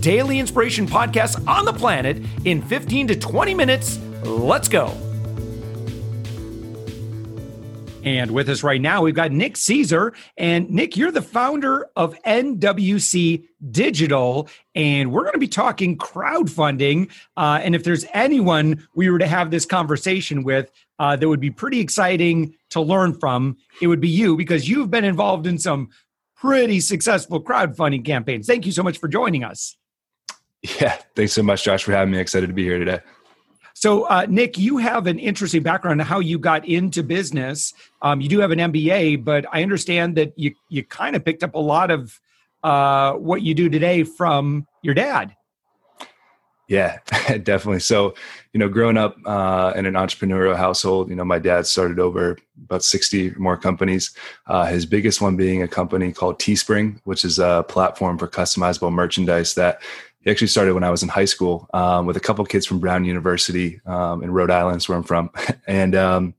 daily inspiration podcast on the planet in 15 to 20 minutes. Let's go. And with us right now, we've got Nick Cesare. And Nick, you're the founder of NWC Digital. And we're going to be talking crowdfunding. Uh, and if there's anyone we were to have this conversation with uh, that would be pretty exciting to learn from, it would be you because you've been involved in some pretty successful crowdfunding campaigns. Thank you so much for joining us. Yeah, thanks so much, Josh, for having me. Excited to be here today. So, uh, Nick, you have an interesting background on how you got into business. Um, you do have an MBA, but I understand that you you kind of picked up a lot of uh, what you do today from your dad. Yeah, definitely. So, you know, growing up uh, in an entrepreneurial household, you know, my dad started over about 60 more companies. Uh, his biggest one being a company called Teespring, which is a platform for customizable merchandise that he actually started when I was in high school um, with a couple kids from Brown University um, in Rhode Island, where I'm from, and um,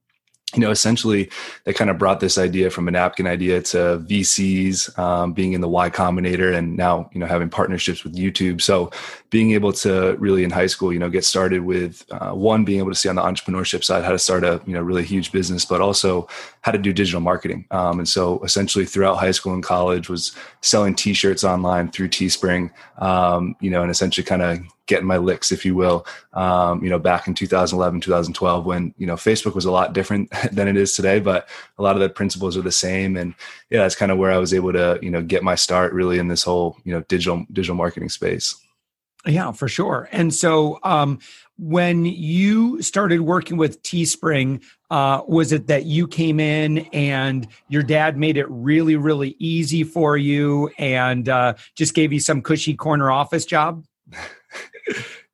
you know, essentially they kind of brought this idea from a napkin idea to VCs um, being in the Y Combinator and now, you know, having partnerships with YouTube. So being able to really in high school, you know, get started with uh, one, being able to see on the entrepreneurship side how to start a, you know, really huge business, but also how to do digital marketing. Um, and so essentially throughout high school and college was selling t-shirts online through Teespring, um, you know, and essentially kind of getting my licks, if you will, um, you know, back in 2011, 2012, when, you know, Facebook was a lot different than it is today, but a lot of the principles are the same. And yeah, that's kind of where I was able to, you know, get my start really in this whole, you know, digital, digital marketing space. Yeah, for sure. And so, um, when you started working with Teespring, uh, was it that you came in and your dad made it really, really easy for you and uh, just gave you some cushy corner office job?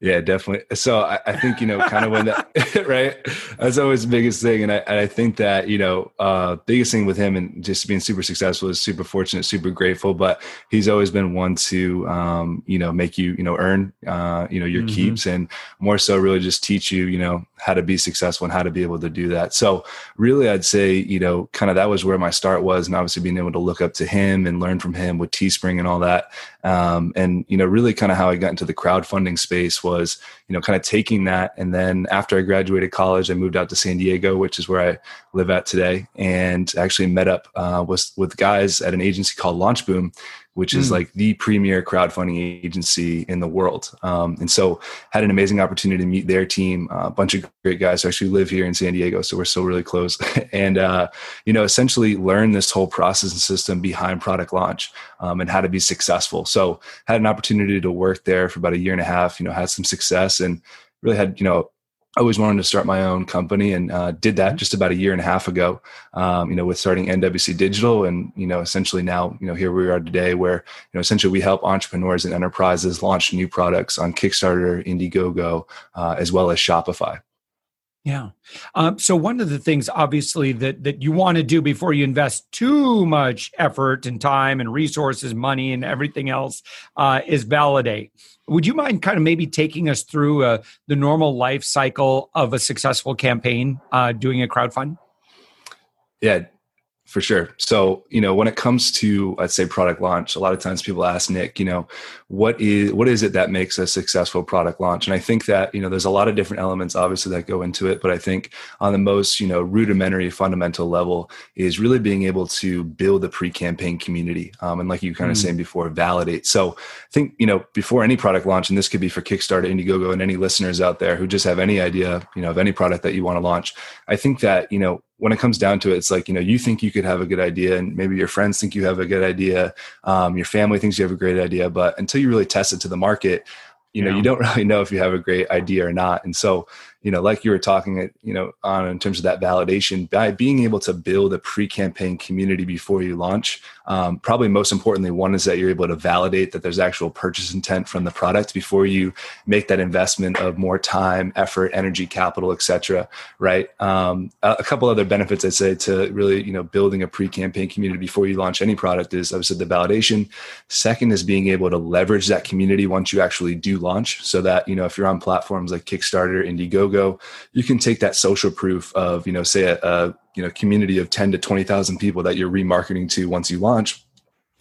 Yeah, definitely. So I, I think you know, kind of when that right, that's always the biggest thing, and I, and I think that you know, uh, biggest thing with him and just being super successful is super fortunate, super grateful. But he's always been one to um, you know make you you know earn uh, you know your mm-hmm. keeps, and more so really just teach you you know how to be successful and how to be able to do that. So really, I'd say you know, kind of that was where my start was, and obviously being able to look up to him and learn from him with Teespring and all that, um, and you know, really kind of how I got into the crowdfunding space was was you know kind of taking that and then after i graduated college i moved out to san diego which is where i live at today and actually met up uh, with with guys at an agency called LaunchBoom, which is mm. like the premier crowdfunding agency in the world. Um, and so had an amazing opportunity to meet their team, uh, a bunch of great guys who actually live here in San Diego. So we're still really close and, uh, you know, essentially learn this whole process and system behind product launch um, and how to be successful. So had an opportunity to work there for about a year and a half, you know, had some success and really had, you know, I always wanted to start my own company and uh, did that mm-hmm. just about a year and a half ago. Um, you know, with starting NWC Digital, and you know, essentially now, you know, here we are today, where you know, essentially we help entrepreneurs and enterprises launch new products on Kickstarter, Indiegogo, uh, as well as Shopify. Yeah. Um, so one of the things, obviously, that that you want to do before you invest too much effort and time and resources, money, and everything else, uh, is validate. Would you mind kind of maybe taking us through uh, the normal life cycle of a successful campaign uh, doing a crowdfund? Yeah, for sure. So, you know, when it comes to, I'd say product launch, a lot of times people ask Nick, you know, what is, what is it that makes a successful product launch? And I think that, you know, there's a lot of different elements obviously that go into it, but I think on the most, you know, rudimentary fundamental level is really being able to build a pre-campaign community. Um, and like you kind of mm. saying before, validate. So I think, you know, before any product launch, and this could be for Kickstarter, Indiegogo, and any listeners out there who just have any idea, you know, of any product that you want to launch, I think that, you know, when it comes down to it, it's like, you know, you think you could have a good idea and maybe your friends think you have a good idea. Um, your family thinks you have a great idea, but until you really test it to the market, you know, yeah. you don't really know if you have a great idea or not. And so, you know, like you were talking, you know, on in terms of that validation, by being able to build a pre-campaign community before you launch, um, probably most importantly, one is that you're able to validate that there's actual purchase intent from the product before you make that investment of more time, effort, energy, capital, etc. Right. Um, a, a couple other benefits I'd say to really, you know, building a pre-campaign community before you launch any product is obviously the validation. Second is being able to leverage that community once you actually do launch, so that you know if you're on platforms like Kickstarter, Indiegogo, you can take that social proof of you know say a, a you know community of 10 to 20,000 people that you're remarketing to once you launch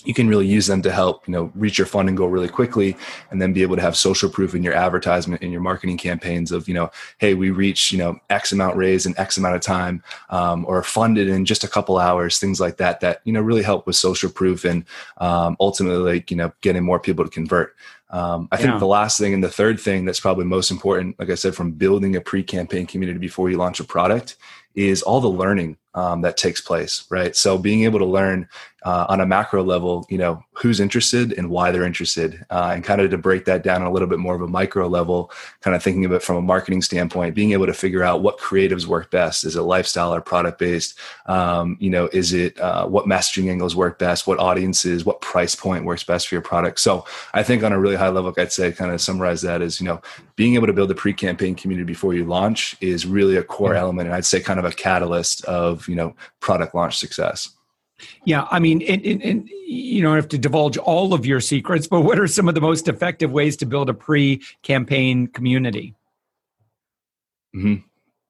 you can really use them to help you know reach your funding goal really quickly and then be able to have social proof in your advertisement in your marketing campaigns of you know hey we reach you know x amount raised in x amount of time um, or funded in just a couple hours things like that that you know really help with social proof and um, ultimately like you know getting more people to convert. Um, I think the last thing and the third thing that's probably most important, like I said, from building a pre-campaign community before you launch a product, is all the learning um, that takes place, right? So being able to learn uh, on a macro level, you know, who's interested and why they're interested, uh, and kind of to break that down a little bit more of a micro level, kind of thinking of it from a marketing standpoint, being able to figure out what creatives work best. Is it lifestyle or product based? Um, you know, is it uh, what messaging angles work best? What audiences? What price point works best for your product? So I think on a really high level, I'd say kind of summarize that as you know, being able to build a pre-campaign community before you launch is really a core mm-hmm. element, and I'd say kind of a catalyst of you know product launch success. Yeah, I mean, and, and, and, you don't have to divulge all of your secrets, but what are some of the most effective ways to build a pre-campaign community? Mm-hmm.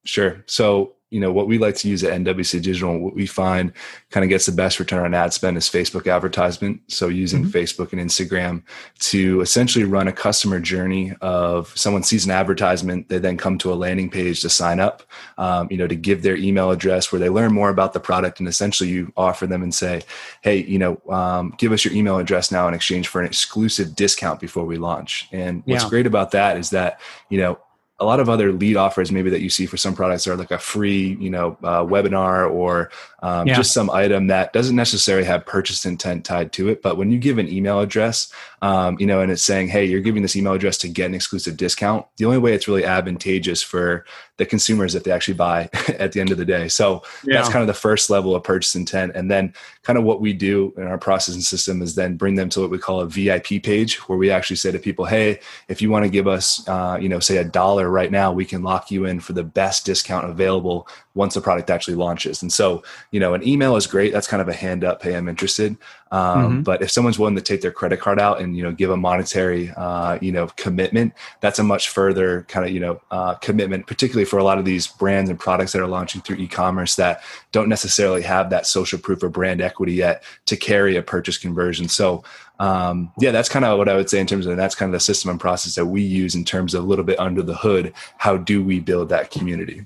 Sure. So you know what we like to use at NWC Digital, what we find kind of gets the best return on ad spend is Facebook advertisement. So using mm-hmm. Facebook and Instagram to essentially run a customer journey of someone sees an advertisement, they then come to a landing page to sign up, um, you know, to give their email address where they learn more about the product, and essentially you offer them and say, hey, you know, um, give us your email address now in exchange for an exclusive discount before we launch. And what's yeah. great about that is that you know a lot of other lead offers maybe that you see for some products are like a free you know uh, webinar or um, yeah. just some item that doesn't necessarily have purchase intent tied to it but when you give an email address um, you know and it's saying hey you're giving this email address to get an exclusive discount the only way it's really advantageous for the consumers that they actually buy at the end of the day so yeah. that's kind of the first level of purchase intent and then kind of what we do in our processing system is then bring them to what we call a vip page where we actually say to people hey if you want to give us uh, you know say a dollar right now, we can lock you in for the best discount available once the product actually launches. And so, you know, an email is great. That's kind of a hand up, hey, I'm interested. Um, mm-hmm. But if someone's willing to take their credit card out and you know give a monetary uh, you know commitment, that's a much further kind of you know uh, commitment, particularly for a lot of these brands and products that are launching through e-commerce that don't necessarily have that social proof or brand equity yet to carry a purchase conversion. So um, yeah, that's kind of what I would say in terms of that's kind of the system and process that we use in terms of a little bit under the hood. How do we build that community?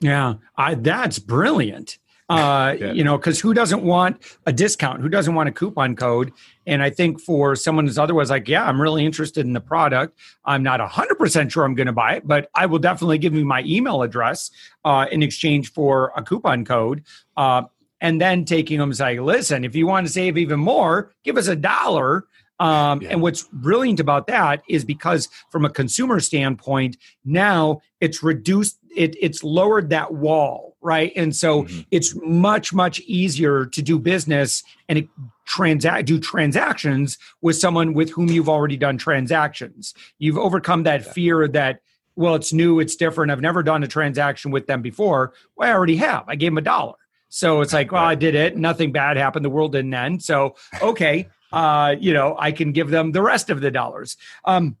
Yeah, I, that's brilliant. Uh, yeah. You know, because who doesn't want a discount? Who doesn't want a coupon code? And I think for someone who's otherwise like, yeah, I'm really interested in the product. I'm not 100% sure I'm going to buy it, but I will definitely give you my email address uh, in exchange for a coupon code. Uh, and then taking them and saying, listen, if you want to save even more, give us a dollar. Um, yeah. And what's brilliant about that is because from a consumer standpoint, now it's reduced, it, it's lowered that wall, right? And so mm-hmm. it's much, much easier to do business and transact do transactions with someone with whom you've already done transactions. You've overcome that fear that well, it's new, it's different. I've never done a transaction with them before. Well, I already have. I gave them a dollar. So it's like, well, I did it. Nothing bad happened. The world didn't end. So, okay, uh, you know, I can give them the rest of the dollars. Um,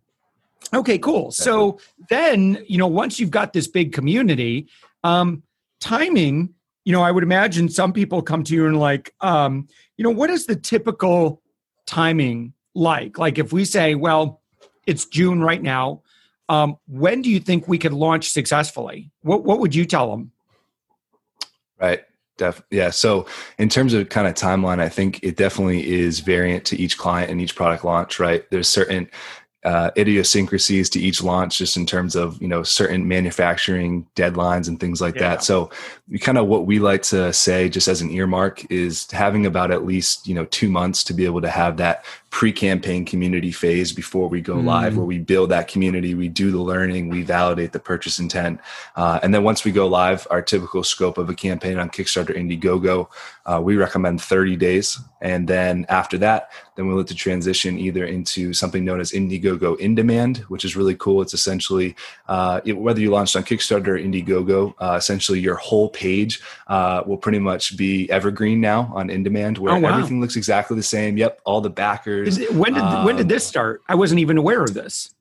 okay, cool. So then, you know, once you've got this big community, um, timing, you know, I would imagine some people come to you and like, um, you know, what is the typical timing like? Like if we say, well, it's June right now, um, when do you think we could launch successfully? What what would you tell them? Right. Def, yeah. So in terms of kind of timeline, I think it definitely is variant to each client and each product launch, right? There's certain uh, idiosyncrasies to each launch just in terms of you know certain manufacturing deadlines and things like yeah. that so kind of what we like to say just as an earmark is having about at least you know two months to be able to have that pre-campaign community phase before we go mm. live, where we build that community, we do the learning, we validate the purchase intent, uh, and then once we go live, our typical scope of a campaign on Kickstarter, Indiegogo, uh, we recommend 30 days, and then after that, then we look to transition either into something known as Indiegogo in demand, which is really cool. It's essentially uh, it, whether you launched on Kickstarter or Indiegogo, uh, essentially your whole page uh, will pretty much be evergreen now on in demand, where oh, wow. everything looks exactly the same. Yep, all the backers. It, when did um, when did um, this start? I wasn't even aware of this.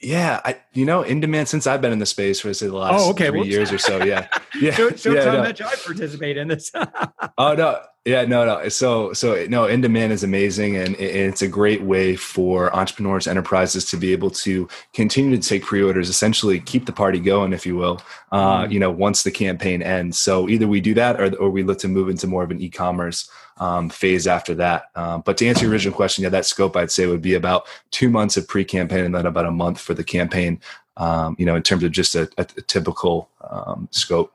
Yeah, I, you know, in demand since I've been in the space for say the last oh, okay. three years or so. Yeah, yeah. show, show yeah, how no. much I participate in this. oh no, yeah, no, no. So, so no, in demand is amazing, and it's a great way for entrepreneurs, enterprises to be able to continue to take pre-orders, essentially keep the party going, if you will. Uh, mm. You know, once the campaign ends. So either we do that, or or we look to move into more of an e-commerce um, phase after that. Um, but to answer your original question, yeah, that scope I'd say would be about two months of pre-campaign and then about a month for the campaign. Um, you know, in terms of just a, a, a typical um, scope.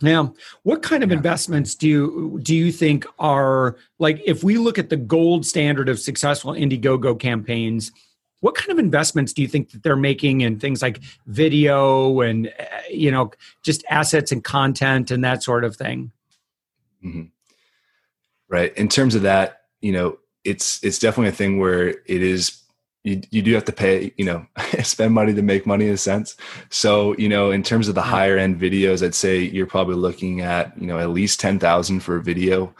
Yeah. What kind of yeah. investments do you do you think are like if we look at the gold standard of successful Indiegogo campaigns? What kind of investments do you think that they're making in things like video and eh, you know just assets and content and that sort of thing? Mm-hmm right in terms of that you know it's it's definitely a thing where it is you, you do have to pay you know spend money to make money in a sense. So you know in terms of the higher end videos i'd say you're probably looking at you know at least 10000 for a video.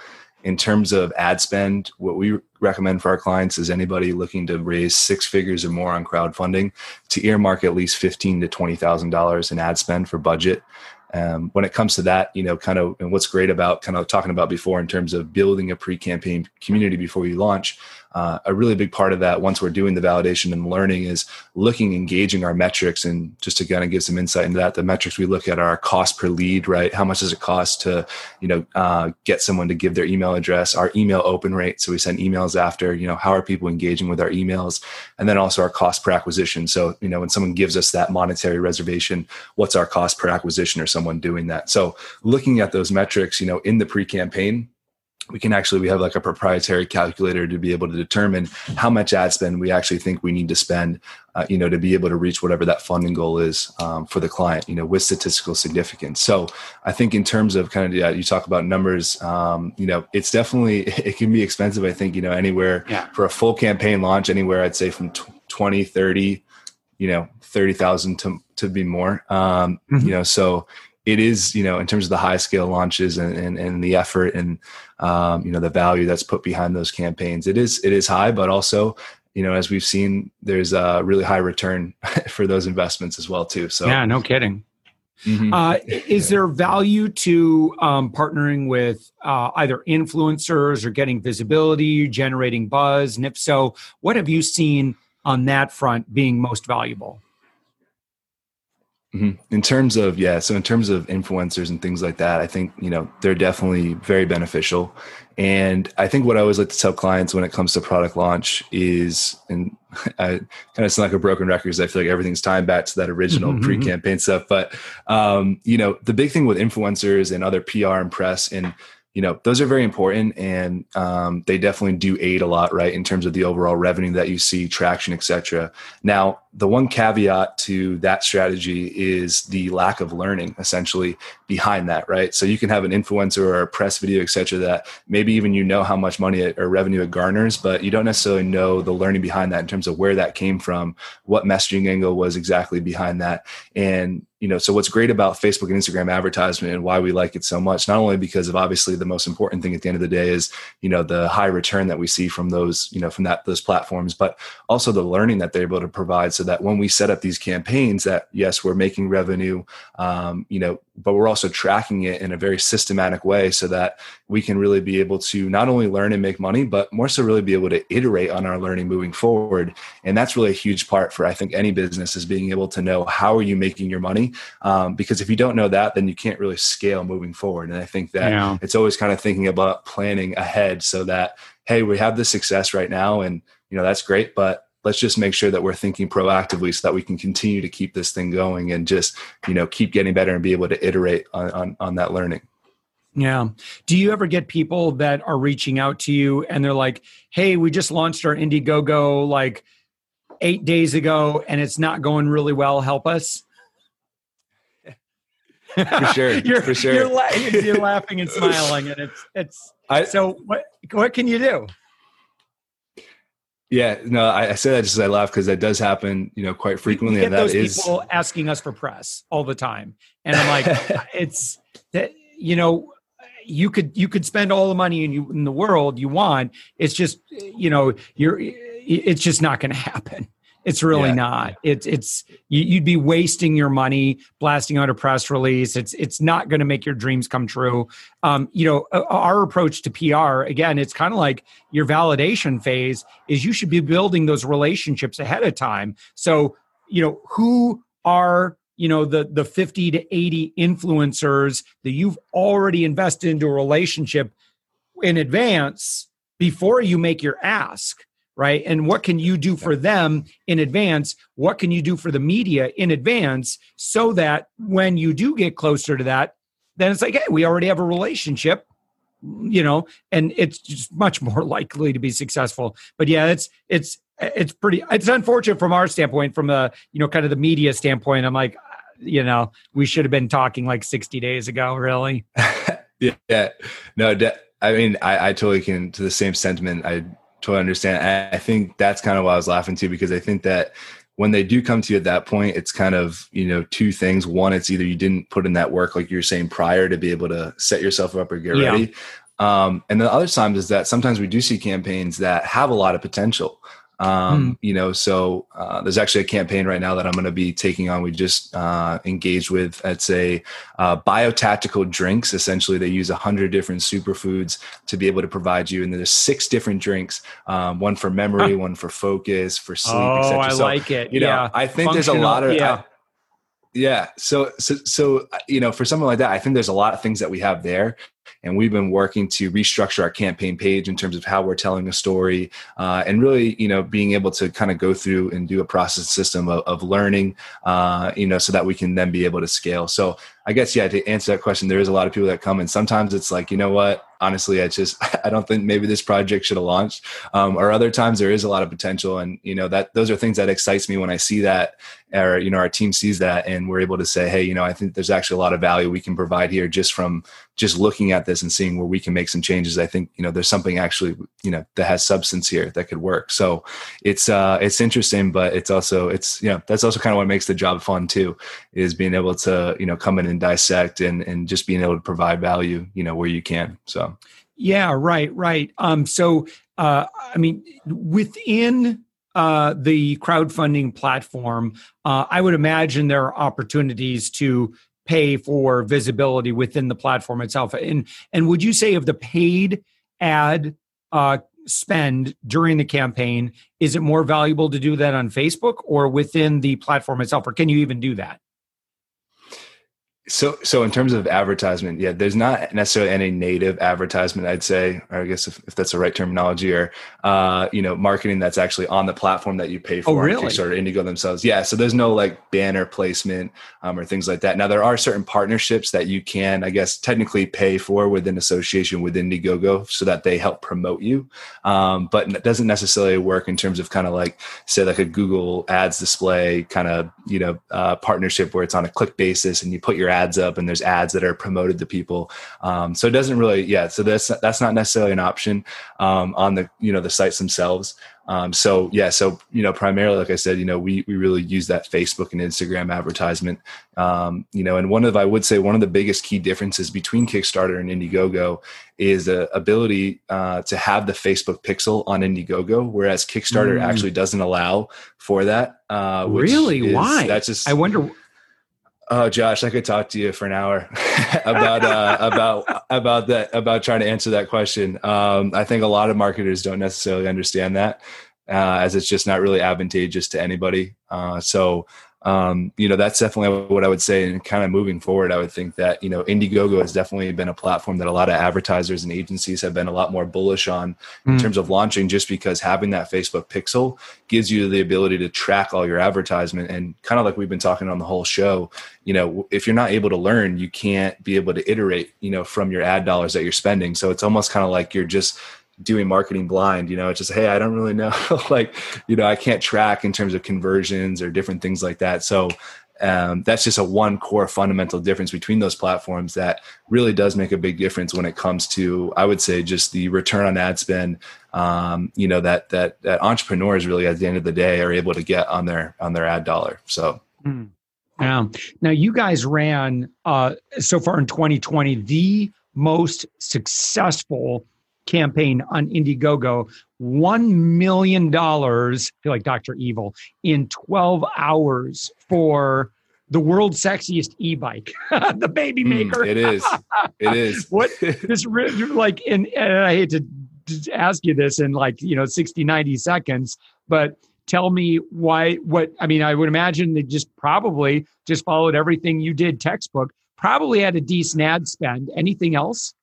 In terms of ad spend what we recommend for our clients is anybody looking to raise six figures or more on crowdfunding to earmark at least fifteen to twenty thousand dollars in ad spend for budget. Um, when it comes to that, you know, kind of, and what's great about kind of talking about before in terms of building a pre-campaign community before you launch, uh, a really big part of that once we're doing the validation and learning is looking engaging our metrics. And just to kind of give some insight into that the metrics we look at are cost per lead right? How much does it cost to you know uh, get someone to give their email address? Our email open rate so we send emails after you know how are people engaging with our emails? And then also our cost per acquisition. So you know when someone gives us that monetary reservation what's our cost per acquisition or someone doing that? So looking at those metrics you know in the pre-campaign we can actually we have like a proprietary calculator to be able to determine how much ad spend we actually think we need to spend uh, you know to be able to reach whatever that funding goal is um, for the client you know with statistical significance so i think in terms of kind of yeah, you talk about numbers um, you know it's definitely it can be expensive i think you know anywhere yeah. for a full campaign launch anywhere i'd say from 20 30 you know 30,000 to to be more um, mm-hmm. you know so it is you know in terms of the high scale launches and, and, and the effort and um, you know the value that's put behind those campaigns it is it is high but also you know as we've seen there's a really high return for those investments as well too so. Yeah no kidding. Mm-hmm. uh, is there value to um, partnering with uh, either influencers or getting visibility generating buzz? And if so what have you seen on that front being most valuable Mm-hmm. In terms of yeah, so in terms of influencers and things like that, I think you know they're definitely very beneficial. And I think what I always like to tell clients when it comes to product launch is, and I kind of sound like a broken record because I feel like everything's tied back to that original mm-hmm. pre-campaign stuff. But um, you know, the big thing with influencers and other PR and press and you know those are very important and um, they definitely do aid a lot right in terms of the overall revenue that you see traction etc now the one caveat to that strategy is the lack of learning essentially behind that right? So you can have an influencer or a press video etc that maybe even you know how much money it, or revenue it garners but you don't necessarily know the learning behind that in terms of where that came from what messaging angle was exactly behind that. And you know so what's great about facebook and instagram advertisement and why we like it so much not only because of obviously the most important thing at the end of the day is you know the high return that we see from those you know from that those platforms but also the learning that they're able to provide so that when we set up these campaigns that yes we're making revenue um, you know but we're also tracking it in a very systematic way so that we can really be able to not only learn and make money but more so really be able to iterate on our learning moving forward. And that's really a huge part for i think any business is being able to know how are you making your money. Um, because if you don't know that then you can't really scale moving forward. And i think that yeah. it's always kind of thinking about planning ahead so that hey we have this success right now and you know that's great but let's just make sure that we're thinking proactively so that we can continue to keep this thing going and just you know keep getting better and be able to iterate on on, on that learning Yeah. Do you ever get people that are reaching out to you and they're like, "Hey, we just launched our Indiegogo like 8 days ago and it's not going really well. Help us." For sure. you're, for sure. You're, la- you're laughing and smiling and it's it's I, so what what can you do? Yeah, no, I, I say that just as I laugh because that does happen, you know, quite frequently. and that those is people asking us for press all the time, and I'm like, it's that you know, you could you could spend all the money in you in the world you want. It's just you know, you're it's just not going to happen. It's really yeah. not. It's it's you'd be wasting your money blasting out a press release. It's it's not going to make your dreams come true. Um, you know, our approach to PR again, it's kind of like your validation phase is you should be building those relationships ahead of time. So you know who are you know the the 50 to 80 influencers that you've already invested into a relationship in advance before you make your ask right? And what can you do for them in advance? What can you do for the media in advance so that when you do get closer to that, then it's like, hey, we already have a relationship, you know, and it's just much more likely to be successful. But yeah, it's it's it's pretty it's unfortunate from our standpoint, from a you know, kind of the media standpoint. I'm like, uh, you know, we should have been talking like 60 days ago, really. yeah. No, I mean, I, I totally can to the same sentiment. I totally understand. I think that's kind of why I was laughing too, because I think that when they do come to you at that point, it's kind of, you know, two things. One, it's either you didn't put in that work, like you are saying prior to be able to set yourself up or get yeah. ready. Um, and the other times is that sometimes we do see campaigns that have a lot of potential. Um, mm. You know, so uh, there's actually a campaign right now that I'm going to be taking on. We just uh, engaged with. It's a uh, biotactical drinks. Essentially, they use a hundred different superfoods to be able to provide you, and there's six different drinks. Um, one for memory, huh. one for focus, for sleep. Oh, I so, like it. You know, yeah. I think there's a lot of. Yeah. yeah. So, so, so, you know, for something like that, I think there's a lot of things that we have there and we've been working to restructure our campaign page in terms of how we're telling a story uh, and really you know being able to kind of go through and do a process system of, of learning uh, you know so that we can then be able to scale. So i guess yeah to answer that question there is a lot of people that come and sometimes it's like you know what? Honestly i just i don't think maybe this project should have launched. Um, or other times there is a lot of potential and you know that those are things that excites me when i see that or you know our team sees that and we're able to say hey you know i think there's actually a lot of value we can provide here just from just looking at this and seeing where we can make some changes i think you know there's something actually you know that has substance here that could work. So it's uh it's interesting but it's also it's you know that's also kind of what makes the job fun too is being able to you know come in and dissect and and just being able to provide value you know where you can so. Yeah right right. Um so uh i mean within uh, the crowdfunding platform, uh, I would imagine there are opportunities to pay for visibility within the platform itself. And and would you say of the paid ad uh, spend during the campaign, is it more valuable to do that on Facebook or within the platform itself, or can you even do that? So, so in terms of advertisement, yeah, there's not necessarily any native advertisement, I'd say, or I guess if, if that's the right terminology, or uh, you know, marketing that's actually on the platform that you pay oh, for. Oh, really? Kickstarter, Indigo themselves, yeah. So there's no like banner placement um, or things like that. Now there are certain partnerships that you can, I guess, technically pay for within association with Indiegogo, so that they help promote you. Um, but it doesn't necessarily work in terms of kind of like say like a Google Ads display kind of you know uh, partnership where it's on a click basis and you put your ads up and there's ads that are promoted to people. Um, so it doesn't really, yeah. So that's that's not necessarily an option um, on the you know the sites themselves. Um, so yeah, so you know, primarily, like I said, you know, we we really use that Facebook and Instagram advertisement. Um, you know, and one of I would say one of the biggest key differences between Kickstarter and Indiegogo is the ability uh, to have the Facebook pixel on Indiegogo, whereas Kickstarter mm. actually doesn't allow for that. Uh, really? Is, Why? That's just I wonder. Oh, Josh, I could talk to you for an hour about uh, about about that about trying to answer that question. Um, I think a lot of marketers don't necessarily understand that, uh, as it's just not really advantageous to anybody. Uh, so um, you know, that's definitely what I would say. And kind of moving forward, I would think that, you know, Indiegogo has definitely been a platform that a lot of advertisers and agencies have been a lot more bullish on in mm. terms of launching, just because having that Facebook pixel gives you the ability to track all your advertisement. And kind of like we've been talking on the whole show, you know, if you're not able to learn, you can't be able to iterate, you know, from your ad dollars that you're spending. So it's almost kind of like you're just doing marketing blind you know it's just hey i don't really know like you know i can't track in terms of conversions or different things like that. So um, that's just a one core fundamental difference between those platforms that really does make a big difference when it comes to i would say just the return on ad spend um, you know that that that entrepreneurs really at the end of the day are able to get on their on their ad dollar. So. Mm. yeah now you guys ran uh, so far in 2020 the most successful campaign on Indiegogo, $1 million, I feel like Dr. Evil, in 12 hours for the world's sexiest e-bike, the baby hmm, maker. Mm, it is. It is. what this like, and, and I hate to ask you this in like, you know, 60, 90 seconds, but tell me why, what, I mean, I would imagine they just probably just followed everything you did textbook, probably had a decent ad spend. Anything else?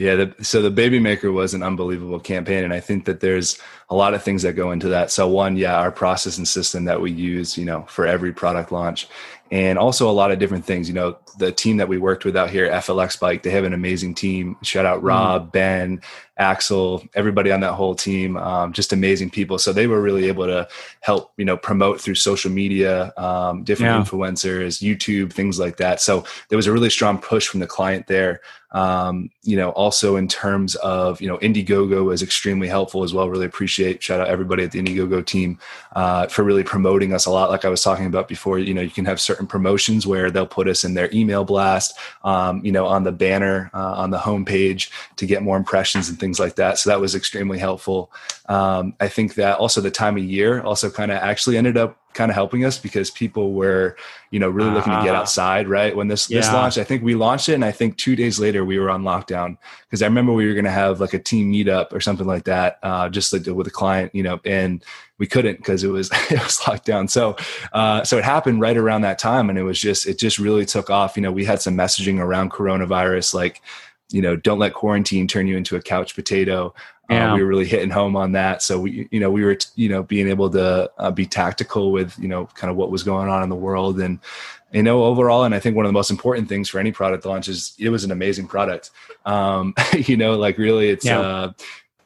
Yeah, the, so the Baby Maker was an unbelievable campaign, and I think that there's a lot of things that go into that. So one, yeah, our process and system that we use, you know, for every product launch, and also a lot of different things. You know, the team that we worked with out here, FLX Bike, they have an amazing team. Shout out Rob, mm. Ben, Axel, everybody on that whole team, um, just amazing people. So they were really able to help, you know, promote through social media, um, different yeah. influencers, YouTube, things like that. So there was a really strong push from the client there. Um, you know, also in terms of, you know, Indiegogo was extremely helpful as well. Really appreciate, shout out everybody at the Indiegogo team uh, for really promoting us a lot. Like I was talking about before, you know, you can have certain promotions where they'll put us in their email blast, um, you know, on the banner, uh, on the homepage to get more impressions and things like that. So that was extremely helpful. Um, I think that also the time of year also kind of actually ended up kind of helping us because people were, you know, really looking to get uh-huh. outside, right? When this yeah. this launched, I think we launched it and I think 2 days later we were on lockdown because I remember we were going to have like a team meetup or something like that uh, just like with a client, you know, and we couldn't because it was it was locked down. So uh, so it happened right around that time and it was just it just really took off. You know, we had some messaging around coronavirus like you know, don't let quarantine turn you into a couch potato. Uh, yeah. Uh, we were really hitting home on that. So we, you know, we were, you know, being able to uh, be tactical with, you know, kind of what was going on in the world and, you know, overall, and I think one of the most important things for any product launch is it was an amazing product. Um, you know, like really, it's yeah. uh,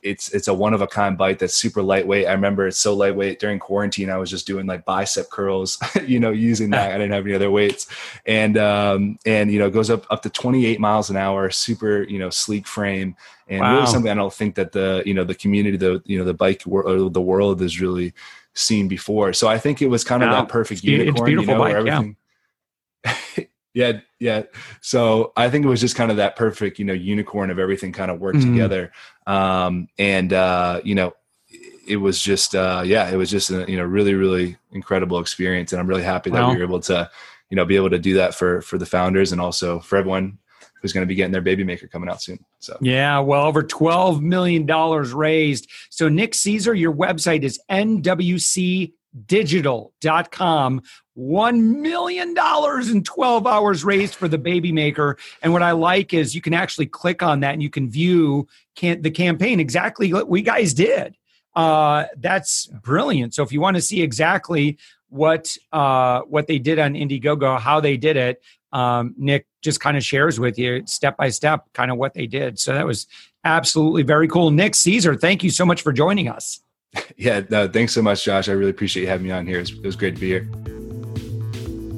it's it's a one of a kind bike that's super lightweight. I remember it's so lightweight during quarantine. I was just doing like bicep curls, you know, using that. I didn't have any other weights, and um, and you know, goes up up to 28 miles an hour. Super, you know, sleek frame, and wow. really something I don't think that the you know the community, the you know the bike world, the world is really seen before. So I think it was kind of that perfect unicorn, you know, bike, where everything. Yeah. Yeah, yeah. So I think it was just kind of that perfect, you know, unicorn of everything kind of worked mm-hmm. together. Um, and uh, you know, it was just uh, yeah, it was just a you know really really incredible experience, and I'm really happy that we were able to you know be able to do that for for the founders and also for everyone who's going to be getting their baby maker coming out soon. So yeah, well over twelve million dollars raised. So Nick Cesare, your website is NWC digital.com $1 million in 12 hours raised for the baby maker. And what i like is you can actually click on that and you can view can, the campaign exactly what we guys did. Uh, that's brilliant. So if you want to see exactly what uh, what they did on indiegogo how they did it um, nick just kind of shares with you step by step kind of what they did. So that was absolutely very cool. Nick Cesare thank you so much for joining us. Yeah, no, thanks so much, Josh. I really appreciate you having me on here. It was, it was great to be here.